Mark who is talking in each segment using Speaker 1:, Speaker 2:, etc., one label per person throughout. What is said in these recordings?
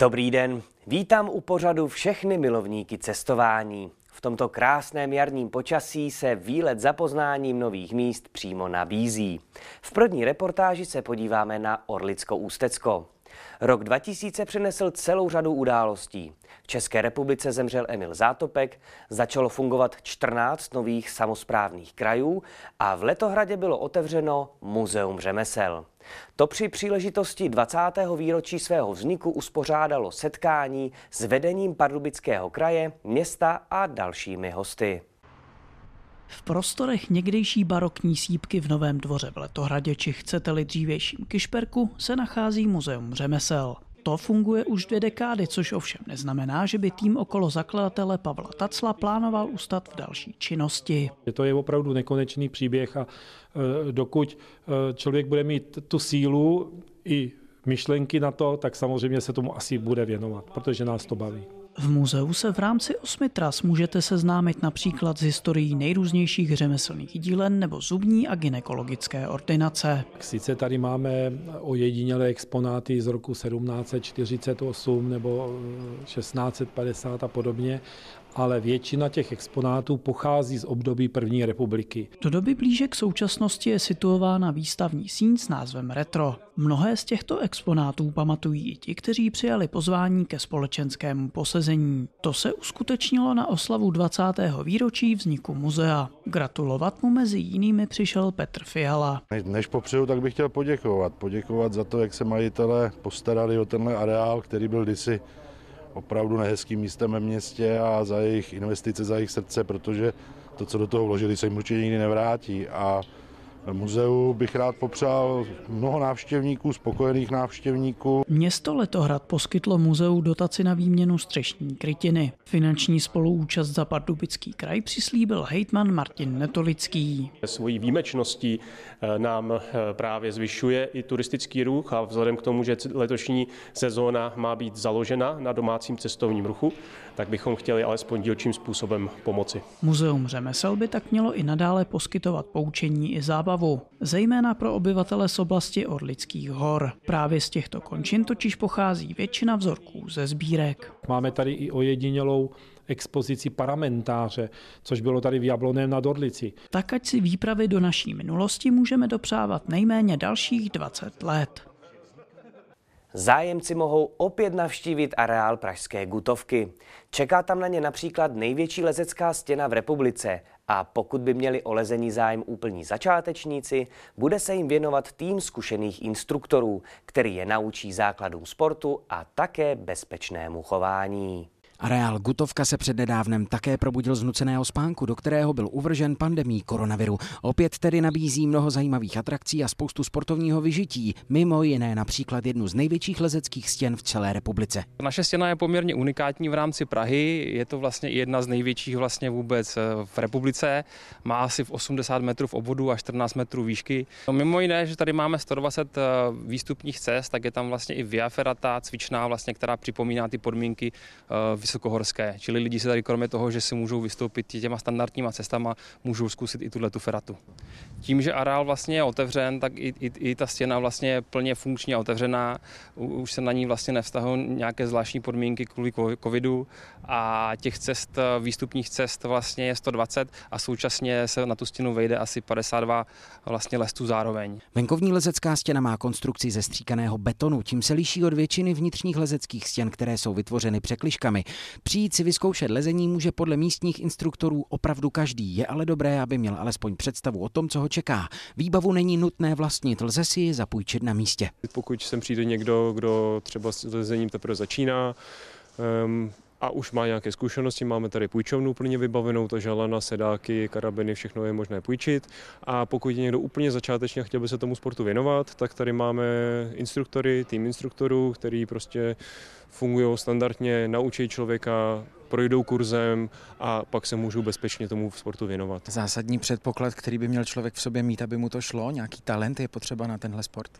Speaker 1: Dobrý den, vítám u pořadu všechny milovníky cestování. V tomto krásném jarním počasí se výlet za poznáním nových míst přímo nabízí. V první reportáži se podíváme na Orlicko-Ústecko. Rok 2000 přinesl celou řadu událostí. V České republice zemřel Emil Zátopek, začalo fungovat 14 nových samozprávných krajů a v Letohradě bylo otevřeno Muzeum řemesel. To při příležitosti 20. výročí svého vzniku uspořádalo setkání s vedením Pardubického kraje, města a dalšími hosty.
Speaker 2: V prostorech někdejší barokní sípky v Novém dvoře v Letohradě či chcete-li dřívějším Kišperku se nachází Muzeum řemesel. To funguje už dvě dekády, což ovšem neznamená, že by tým okolo zakladatele Pavla Tacla plánoval ustat v další činnosti.
Speaker 3: To je opravdu nekonečný příběh a e, dokud e, člověk bude mít tu sílu i myšlenky na to, tak samozřejmě se tomu asi bude věnovat, protože nás to baví.
Speaker 2: V muzeu se v rámci osmi tras můžete seznámit například s historií nejrůznějších řemeslných dílen nebo zubní a ginekologické ordinace.
Speaker 3: Sice tady máme ojedinělé exponáty z roku 1748 nebo 1650 a podobně, ale většina těch exponátů pochází z období první republiky.
Speaker 2: Do doby blíže k současnosti je situována výstavní síň s názvem Retro. Mnohé z těchto exponátů pamatují i ti, kteří přijali pozvání ke společenskému posezení. To se uskutečnilo na oslavu 20. výročí vzniku muzea. Gratulovat mu mezi jinými přišel Petr Fiala.
Speaker 4: Než popřeju, tak bych chtěl poděkovat. Poděkovat za to, jak se majitelé postarali o tenhle areál, který byl kdysi opravdu nehezkým místem ve městě a za jejich investice, za jejich srdce, protože to, co do toho vložili, se jim určitě nikdy nevrátí. A muzeu bych rád popřál mnoho návštěvníků, spokojených návštěvníků.
Speaker 2: Město Letohrad poskytlo muzeu dotaci na výměnu střešní krytiny. Finanční spoluúčast za Pardubický kraj přislíbil hejtman Martin Netolický.
Speaker 5: Svojí výjimečností eh, nám eh, právě zvyšuje i turistický ruch a vzhledem k tomu, že letošní sezóna má být založena na domácím cestovním ruchu, tak bychom chtěli alespoň dílčím způsobem pomoci.
Speaker 2: Muzeum řemesel by tak mělo i nadále poskytovat poučení i zábavu, zejména pro obyvatele z oblasti Orlických hor. Právě z těchto končin totiž pochází většina vzorků ze sbírek.
Speaker 3: Máme tady i ojedinělou expozici paramentáře, což bylo tady v Jabloném nad Orlici.
Speaker 2: Tak ať si výpravy do naší minulosti můžeme dopřávat nejméně dalších 20 let.
Speaker 1: Zájemci mohou opět navštívit areál Pražské Gutovky. Čeká tam na ně například největší lezecká stěna v republice a pokud by měli o lezení zájem úplní začátečníci, bude se jim věnovat tým zkušených instruktorů, který je naučí základům sportu a také bezpečnému chování.
Speaker 6: Areál Gutovka se přednedávnem také probudil z nuceného spánku, do kterého byl uvržen pandemí koronaviru. Opět tedy nabízí mnoho zajímavých atrakcí a spoustu sportovního vyžití, mimo jiné například jednu z největších lezeckých stěn v celé republice.
Speaker 7: Naše stěna je poměrně unikátní v rámci Prahy, je to vlastně jedna z největších vlastně vůbec eh, v republice, má asi v 80 metrů v obvodu a 14 metrů výšky. No, mimo jiné, že tady máme 120 eh, výstupních cest, tak je tam vlastně i via ferrata cvičná, vlastně, která připomíná ty podmínky eh, vysokohorské. Čili lidi se tady kromě toho, že si můžou vystoupit těma standardníma cestama, můžou zkusit i tuhle tu feratu. Tím, že areál vlastně je otevřen, tak i, i, i ta stěna vlastně je plně funkčně otevřená. Už se na ní vlastně nevztahují nějaké zvláštní podmínky kvůli covidu a těch cest, výstupních cest vlastně je 120 a současně se na tu stěnu vejde asi 52 vlastně lestů zároveň.
Speaker 6: Venkovní lezecká stěna má konstrukci ze stříkaného betonu, tím se liší od většiny vnitřních lezeckých stěn, které jsou vytvořeny překliškami. Přijít si vyzkoušet lezení může podle místních instruktorů opravdu každý, je ale dobré, aby měl alespoň představu o tom, co ho čeká. Výbavu není nutné vlastnit, lze si ji zapůjčit na místě.
Speaker 5: Pokud sem přijde někdo, kdo třeba s lezením teprve začíná, um, a už má nějaké zkušenosti. Máme tady půjčovnu plně vybavenou, takže lana, sedáky, karabiny, všechno je možné půjčit. A pokud je někdo úplně začátečně chtěl by se tomu sportu věnovat, tak tady máme instruktory, tým instruktorů, který prostě fungují standardně, naučí člověka projdou kurzem a pak se můžou bezpečně tomu sportu věnovat.
Speaker 6: Zásadní předpoklad, který by měl člověk v sobě mít, aby mu to šlo, nějaký talent je potřeba na tenhle sport?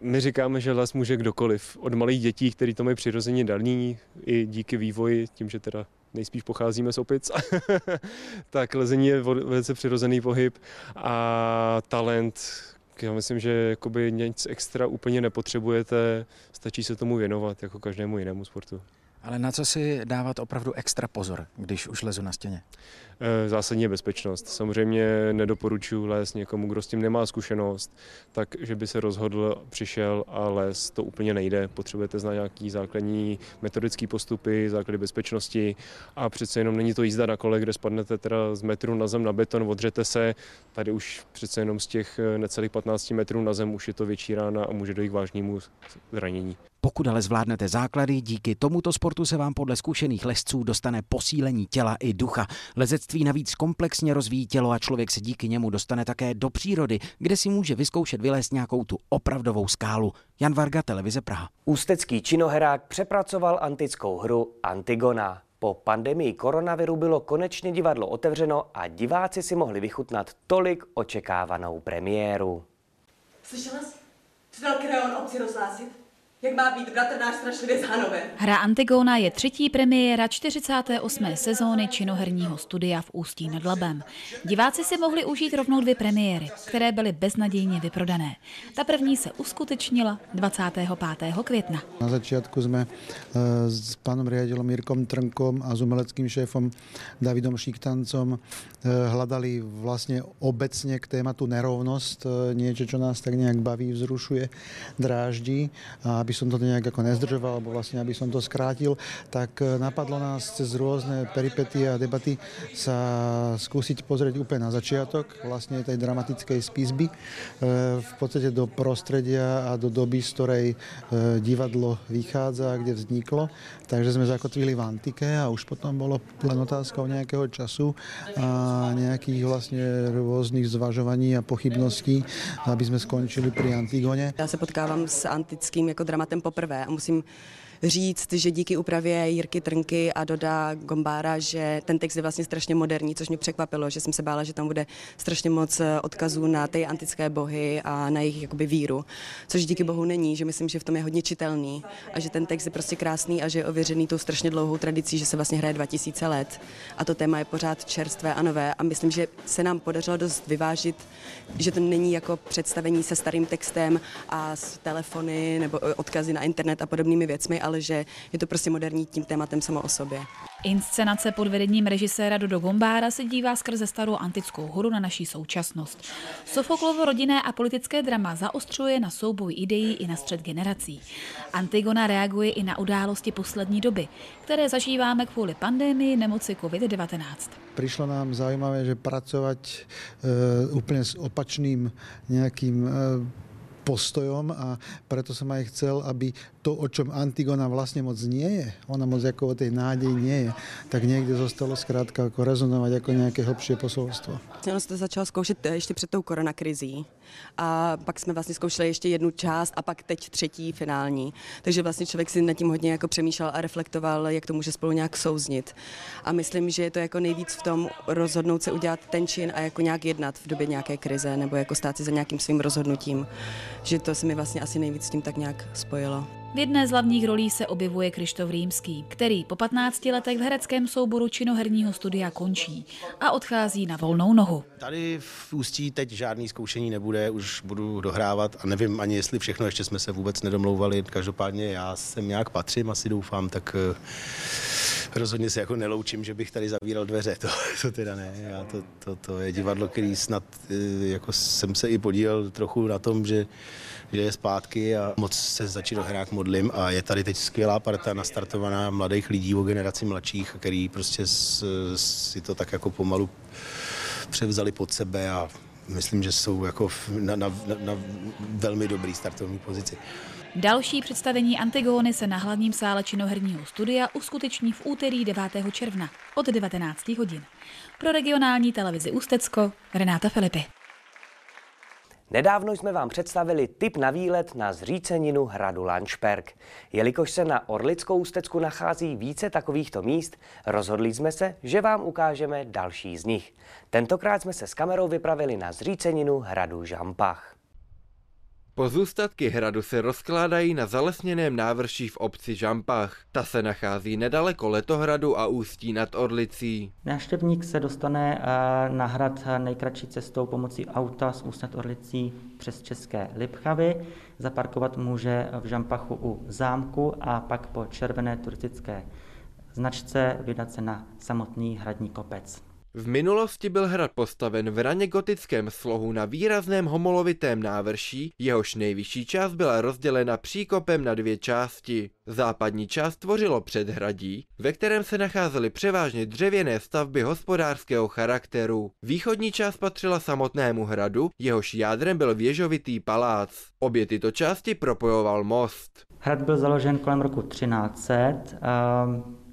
Speaker 5: My říkáme, že les může kdokoliv. Od malých dětí, který to mají přirozeně daný, i díky vývoji, tím, že teda nejspíš pocházíme z opic, tak lezení je velice přirozený pohyb a talent já myslím, že jakoby nic extra úplně nepotřebujete, stačí se tomu věnovat jako každému jinému sportu.
Speaker 6: Ale na co si dávat opravdu extra pozor, když už lezu na stěně?
Speaker 5: Eh, zásadní je bezpečnost. Samozřejmě nedoporučuji lézt někomu, kdo s tím nemá zkušenost, tak že by se rozhodl, přišel a les, to úplně nejde. Potřebujete znát nějaký základní metodický postupy, základy bezpečnosti a přece jenom není to jízda na kole, kde spadnete teda z metru na zem na beton, odřete se. Tady už přece jenom z těch eh, necelých 15 metrů na zem už je to větší rána a může dojít k vážnému zranění.
Speaker 6: Pokud ale zvládnete základy, díky tomuto sportu se vám podle zkušených lesců dostane posílení těla i ducha. Lezectví navíc komplexně rozvíjí tělo a člověk se díky němu dostane také do přírody, kde si může vyzkoušet vylézt nějakou tu opravdovou skálu. Jan Varga, Televize Praha.
Speaker 1: Ústecký činoherák přepracoval antickou hru Antigona. Po pandemii koronaviru bylo konečně divadlo otevřeno a diváci si mohli vychutnat tolik očekávanou premiéru.
Speaker 8: Slyšela jsi? Přidal Kreon obci rozhlásit? Jak má být bratr náš strašlivě z Hanover?
Speaker 9: Hra Antigona je třetí premiéra 48. sezóny činoherního studia v Ústí nad Labem. Diváci si mohli užít rovnou dvě premiéry, které byly beznadějně vyprodané. Ta první se uskutečnila 25. května.
Speaker 10: Na začátku jsme eh, s panem riadilom Jirkom Trnkom a s umeleckým šéfom Davidom Šiktancom eh, hledali vlastně obecně k tématu nerovnost, eh, něco, co nás tak nějak baví, vzrušuje, dráždí a aby som to nejak ako nezdržoval, alebo vlastne aby som to skrátil, tak e, napadlo nás cez rôzne peripety a debaty sa skúsiť pozrieť úplne na začiatok vlastne tej dramatickej spisby, e, v podstate do prostredia a do doby, z ktorej e, divadlo vychádza, kde vzniklo. Takže sme zakotvili v antike a už potom bolo len otázkou nejakého času a nejakých vlastne rôznych zvažovaní a pochybností, aby sme skončili pri Antigone.
Speaker 8: Já se potkávám s antickým jako dramatem poprvé a musím říct, že díky úpravě Jirky Trnky a Doda Gombára, že ten text je vlastně strašně moderní, což mě překvapilo, že jsem se bála, že tam bude strašně moc eh, odkazů na ty antické bohy a na jejich jakoby víru, což díky bohu není, že myslím, že v tom je hodně čitelný a že ten text je prostě krásný a že je ověřený tou strašně dlouhou tradicí, že se vlastně hraje 2000 let. A to téma je pořád čerstvé a nové a myslím, že se nám podařilo dost vyvážit, že to není jako představení se starým textem a s telefony nebo eh, odkazy na internet a podobnými věcmi, ale že je to prostě moderní tím tématem samo o sobě.
Speaker 9: Inscenace pod vedením režiséra Dodo Gombára se dívá skrze starou antickou hru na naší současnost. Sofoklovo rodinné a politické drama zaostřuje na souboj ideí i na střed generací. Antigona reaguje i na události poslední doby, které zažíváme kvůli pandemii nemoci COVID-19.
Speaker 10: Přišlo nám zajímavé, že pracovat uh, úplně s opačným nějakým uh, postojom a preto som aj chcel, aby to, o čom Antigona vlastne moc nie je, ona moc ako o tej nádeji nie je, tak niekde zostalo zkrátka ako rezonovať ako nejaké hlbšie posolstvo.
Speaker 8: Ono se to začalo zkoušet eh, ještě před tou koronakrizí a pak jsme vlastně zkoušeli ještě jednu část a pak teď třetí finální. Takže vlastně člověk si nad tím hodně jako přemýšlel a reflektoval, jak to může spolu nějak souznit. A myslím, že je to jako nejvíc v tom rozhodnout se udělat ten čin a jako nějak jednat v době nějaké krize nebo jako stát si za nějakým svým rozhodnutím. Že to se mi vlastně asi nejvíc s tím tak nějak spojilo.
Speaker 9: V jedné z hlavních rolí se objevuje Krištof Rýmský, který po 15 letech v hereckém souboru činoherního studia končí a odchází na volnou nohu.
Speaker 11: Tady v Ústí teď žádný zkoušení nebude, už budu dohrávat a nevím ani jestli všechno, ještě jsme se vůbec nedomlouvali. Každopádně já sem nějak patřím, asi doufám, tak eh, rozhodně se jako neloučím, že bych tady zavíral dveře, to, to teda ne. Já to, to, to je divadlo, který snad, eh, jako jsem se i podílel trochu na tom, že že je zpátky a moc se za hrát modlím a je tady teď skvělá parta nastartovaná mladých lidí o generaci mladších, který prostě si to tak jako pomalu převzali pod sebe a myslím, že jsou jako na, na, na velmi dobrý startovní pozici.
Speaker 9: Další představení Antigóny se na hlavním sále činoherního studia uskuteční v úterý 9. června od 19 hodin. Pro regionální televizi Ústecko Renáta Filipy.
Speaker 1: Nedávno jsme vám představili tip na výlet na zříceninu hradu Lanšperk. Jelikož se na Orlickou ústecku nachází více takovýchto míst, rozhodli jsme se, že vám ukážeme další z nich. Tentokrát jsme se s kamerou vypravili na zříceninu hradu Žampach.
Speaker 12: Pozůstatky hradu se rozkládají na zalesněném návrší v obci Žampach. Ta se nachází nedaleko Letohradu a Ústí nad Orlicí.
Speaker 13: Návštěvník se dostane eh, na hrad nejkratší cestou pomocí auta z Úst nad Orlicí přes České Lipchavy. Zaparkovat může v Žampachu u zámku a pak po červené turistické značce vydat se na samotný hradní kopec.
Speaker 12: V minulosti byl hrad postaven v raně gotickém slohu na výrazném homolovitém návrší, jehož nejvyšší část byla rozdělena příkopem na dvě části. Západní část tvořilo předhradí, ve kterém se nacházely převážně dřevěné stavby hospodářského charakteru. Východní část patřila samotnému hradu, jehož jádrem byl věžovitý palác. Obě tyto části propojoval most.
Speaker 13: Hrad byl založen kolem roku 1300.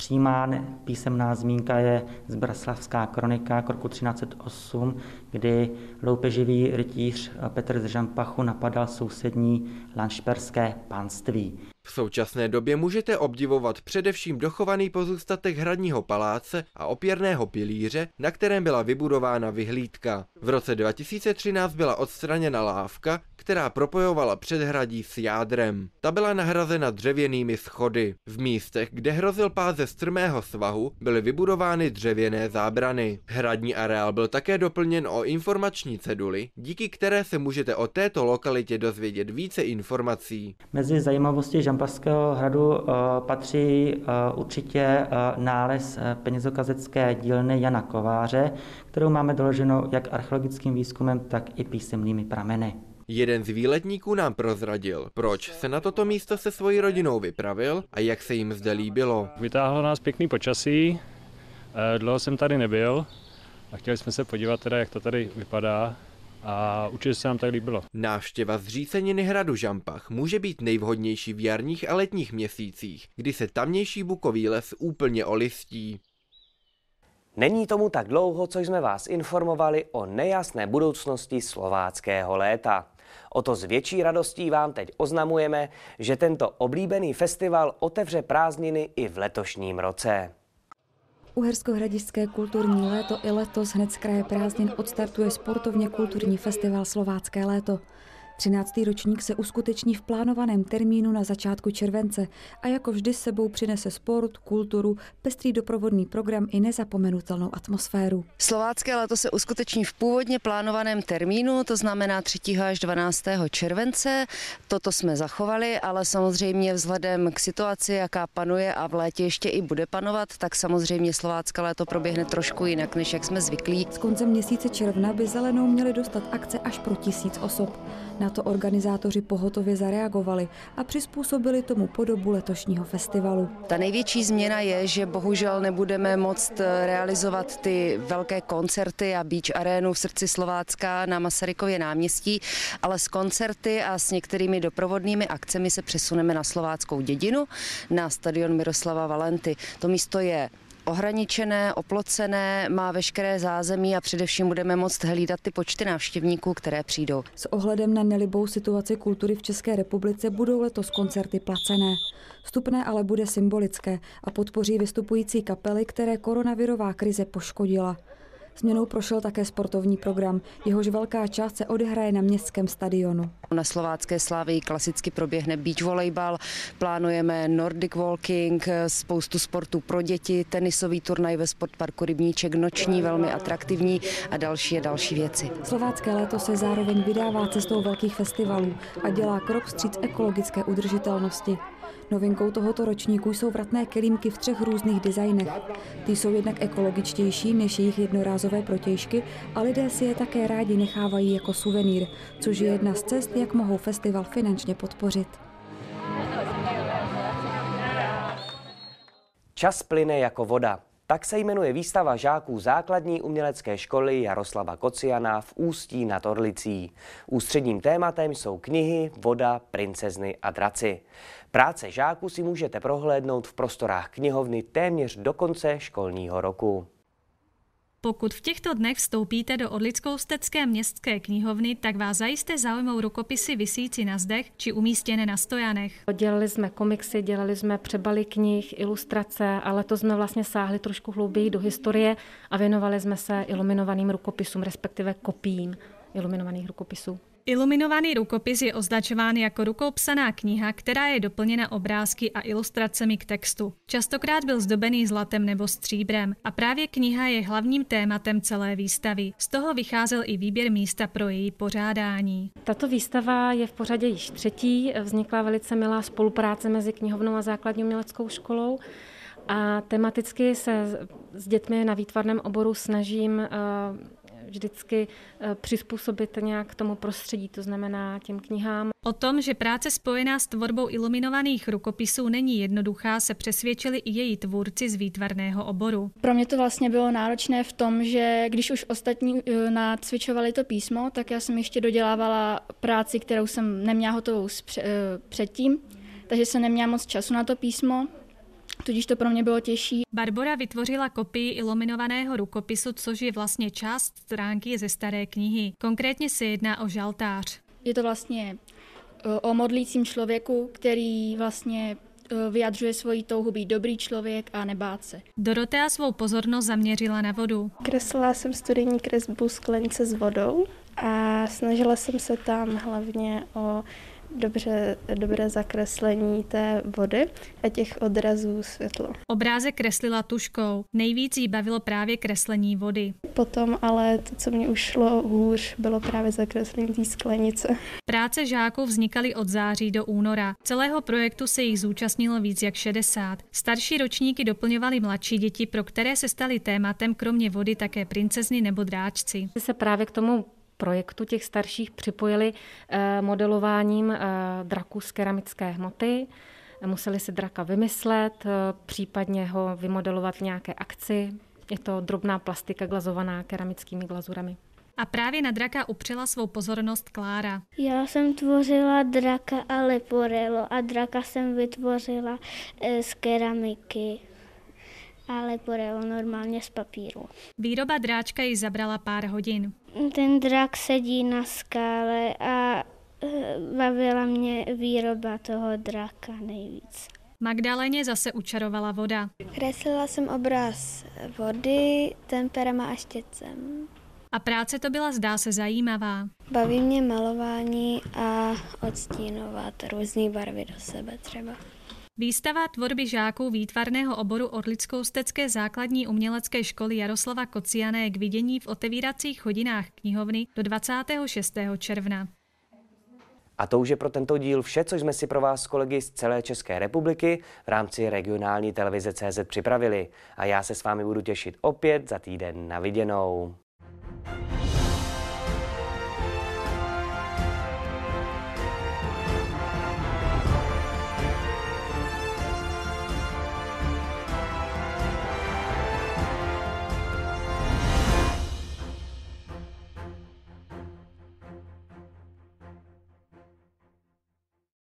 Speaker 13: Přímá písemná zmínka je z Braslavská kronika k roku 1308, kdy loupeživý rytíř Petr z Žampachu napadal sousední lanšperské panství.
Speaker 12: V současné době můžete obdivovat především dochovaný pozůstatek hradního paláce a opěrného pilíře, na kterém byla vybudována vyhlídka. V roce 2013 byla odstraněna lávka, která propojovala předhradí s jádrem. Ta byla nahrazena dřevěnými schody. V místech, kde hrozil pád ze strmého svahu, byly vybudovány dřevěné zábrany. Hradní areál byl také doplněn o informační ceduly, díky které se můžete o této lokalitě dozvědět více informací.
Speaker 13: Mezi zajímavosti Žampařského hradu uh, patří uh, určitě uh, nález penězokazecké dílny Jana Kováře, kterou máme doloženou jak archeologickým výzkumem, tak i písemnými prameny.
Speaker 12: Jeden z výletníků nám prozradil, proč se na toto místo se svojí rodinou vypravil a jak se jim zde líbilo.
Speaker 14: Vytáhlo nás pěkný počasí, dlouho jsem tady nebyl a chtěli jsme se podívat teda, jak to tady vypadá a určitě se nám tak líbilo.
Speaker 12: Návštěva zříceniny hradu Žampach může být nejvhodnější v jarních a letních měsících, kdy se tamnější bukový les úplně olistí.
Speaker 1: Není tomu tak dlouho, co jsme vás informovali o nejasné budoucnosti slováckého léta. O to s větší radostí vám teď oznamujeme, že tento oblíbený festival otevře prázdniny i v letošním roce.
Speaker 15: Uhersko-hradišské kulturní léto i letos hned z kraje prázdnin odstartuje sportovně kulturní festival Slovácké léto. 13. ročník se uskuteční v plánovaném termínu na začátku července a jako vždy s sebou přinese sport, kulturu, pestrý doprovodný program i nezapomenutelnou atmosféru.
Speaker 16: Slovácké léto se uskuteční v původně plánovaném termínu, to znamená 3. až 12. července. Toto jsme zachovali, ale samozřejmě vzhledem k situaci, jaká panuje a v létě ještě i bude panovat, tak samozřejmě Slovácké léto proběhne trošku jinak, než jak jsme zvyklí.
Speaker 15: S koncem měsíce června by zelenou měly dostat akce až pro tisíc osob. Na to organizátoři pohotově zareagovali a přizpůsobili tomu podobu letošního festivalu.
Speaker 16: Ta největší změna je, že bohužel nebudeme moct realizovat ty velké koncerty a beach arénu v srdci Slovácka na Masarykově náměstí, ale s koncerty a s některými doprovodnými akcemi se přesuneme na slováckou dědinu, na stadion Miroslava Valenty. To místo je ohraničené, oplocené, má veškeré zázemí a především budeme moct hlídat ty počty návštěvníků, které přijdou.
Speaker 15: S ohledem na nelibou situaci kultury v České republice budou letos koncerty placené. Vstupné ale bude symbolické a podpoří vystupující kapely, které koronavirová krize poškodila. Změnou prošel také sportovní program, jehož velká část se odehraje na městském stadionu.
Speaker 16: Na slovácké slávy klasicky proběhne beach volejbal, plánujeme nordic walking, spoustu sportů pro děti, tenisový turnaj ve sportparku Rybníček noční, velmi atraktivní a další a další věci.
Speaker 15: Slovácké léto se zároveň vydává cestou velkých festivalů a dělá krok vstříc ekologické udržitelnosti. Novinkou tohoto ročníku jsou vratné kelímky v třech různých designech. Ty jsou jednak ekologičtější než jejich jednorázové protějšky a lidé si je také rádi nechávají jako suvenýr, což je jedna z cest, jak mohou festival finančně podpořit.
Speaker 1: Čas plyne jako voda. Tak se jmenuje výstava žáků základní umělecké školy Jaroslava Kociana v Ústí nad Orlicí. Ústředním tématem jsou knihy, voda, princezny a draci. Práce žáků si můžete prohlédnout v prostorách knihovny téměř do konce školního roku.
Speaker 17: Pokud v těchto dnech vstoupíte do Orlickou-Stecké městské knihovny, tak vás zajisté zaujmou rukopisy visící na zdech či umístěné na stojanech.
Speaker 18: Dělali jsme komiksy, dělali jsme přebaly knih, ilustrace, ale to jsme vlastně sáhli trošku hlouběji do historie a věnovali jsme se iluminovaným rukopisům, respektive kopiím iluminovaných rukopisů.
Speaker 17: Iluminovaný rukopis je označován jako rukou psaná kniha, která je doplněna obrázky a ilustracemi k textu. Častokrát byl zdobený zlatem nebo stříbrem a právě kniha je hlavním tématem celé výstavy. Z toho vycházel i výběr místa pro její pořádání.
Speaker 18: Tato výstava je v pořadě již třetí. Vznikla velice milá spolupráce mezi knihovnou a základní uměleckou školou. A tematicky se s dětmi na výtvarném oboru snažím vždycky eh, přizpůsobit nějak tomu prostředí, to znamená těm knihám.
Speaker 17: O tom, že práce spojená s tvorbou iluminovaných rukopisů není jednoduchá, se přesvědčili i její tvůrci z výtvarného oboru.
Speaker 19: Pro mě to vlastně bylo náročné v tom, že když už ostatní eh, nacvičovali to písmo, tak já jsem ještě dodělávala práci, kterou jsem neměla hotovou eh, předtím, takže jsem neměla moc času na to písmo, tudíž to pro mě bylo těžší.
Speaker 17: Barbora vytvořila kopii iluminovaného rukopisu, což je vlastně část stránky ze staré knihy. Konkrétně se jedná o žaltář.
Speaker 19: Je to vlastně e, o modlícím člověku, který vlastně e, vyjadřuje svoji touhu být dobrý člověk a nebát se.
Speaker 17: Dorotea svou pozornost zaměřila na vodu.
Speaker 20: Kreslila jsem studijní kresbu sklenice s vodou a snažila jsem se tam hlavně o dobře, dobré zakreslení té vody a těch odrazů světlo.
Speaker 17: Obrázek kreslila tuškou. Nejvíc jí bavilo právě kreslení vody.
Speaker 20: Potom ale to, co mě už šlo hůř, bylo právě zakreslení té sklenice.
Speaker 17: Práce žáků vznikaly od září do února. Celého projektu se jich zúčastnilo víc jak 60. Starší ročníky doplňovali mladší děti, pro které se staly tématem kromě vody také princezny nebo dráčci.
Speaker 18: Se právě k tomu projektu těch starších připojili eh, modelováním eh, draku z keramické hmoty. Museli si draka vymyslet, eh, případně ho vymodelovat v nějaké akci. Je to drobná plastika glazovaná keramickými glazurami.
Speaker 17: A právě na draka upřela svou pozornost Klára.
Speaker 21: Já jsem tvořila draka a leporelo a draka jsem vytvořila z keramiky ale porelo normálně z papíru.
Speaker 17: Výroba dráčka ji zabrala pár hodin.
Speaker 21: Ten drak sedí na skále a eh, bavila mě výroba toho draka nejvíc.
Speaker 17: Magdaleně zase učarovala voda.
Speaker 21: Kreslila jsem obraz vody, temperama a štětcem.
Speaker 17: A práce to byla zdá se zajímavá.
Speaker 21: Baví mě malování a odstínovat různé barvy do sebe třeba.
Speaker 17: Výstava tvorby žáků výtvarného oboru Orlickou-Stecké základní umělecké školy Jaroslava Kociané k vidění v otevíracích hodinách knihovny do 26. června.
Speaker 1: A to už je pro tento díl vše, co jsme si pro vás kolegy z celé České republiky v rámci regionální televize CZ připravili. A já se s vámi budu těšit opět za týden na viděnou.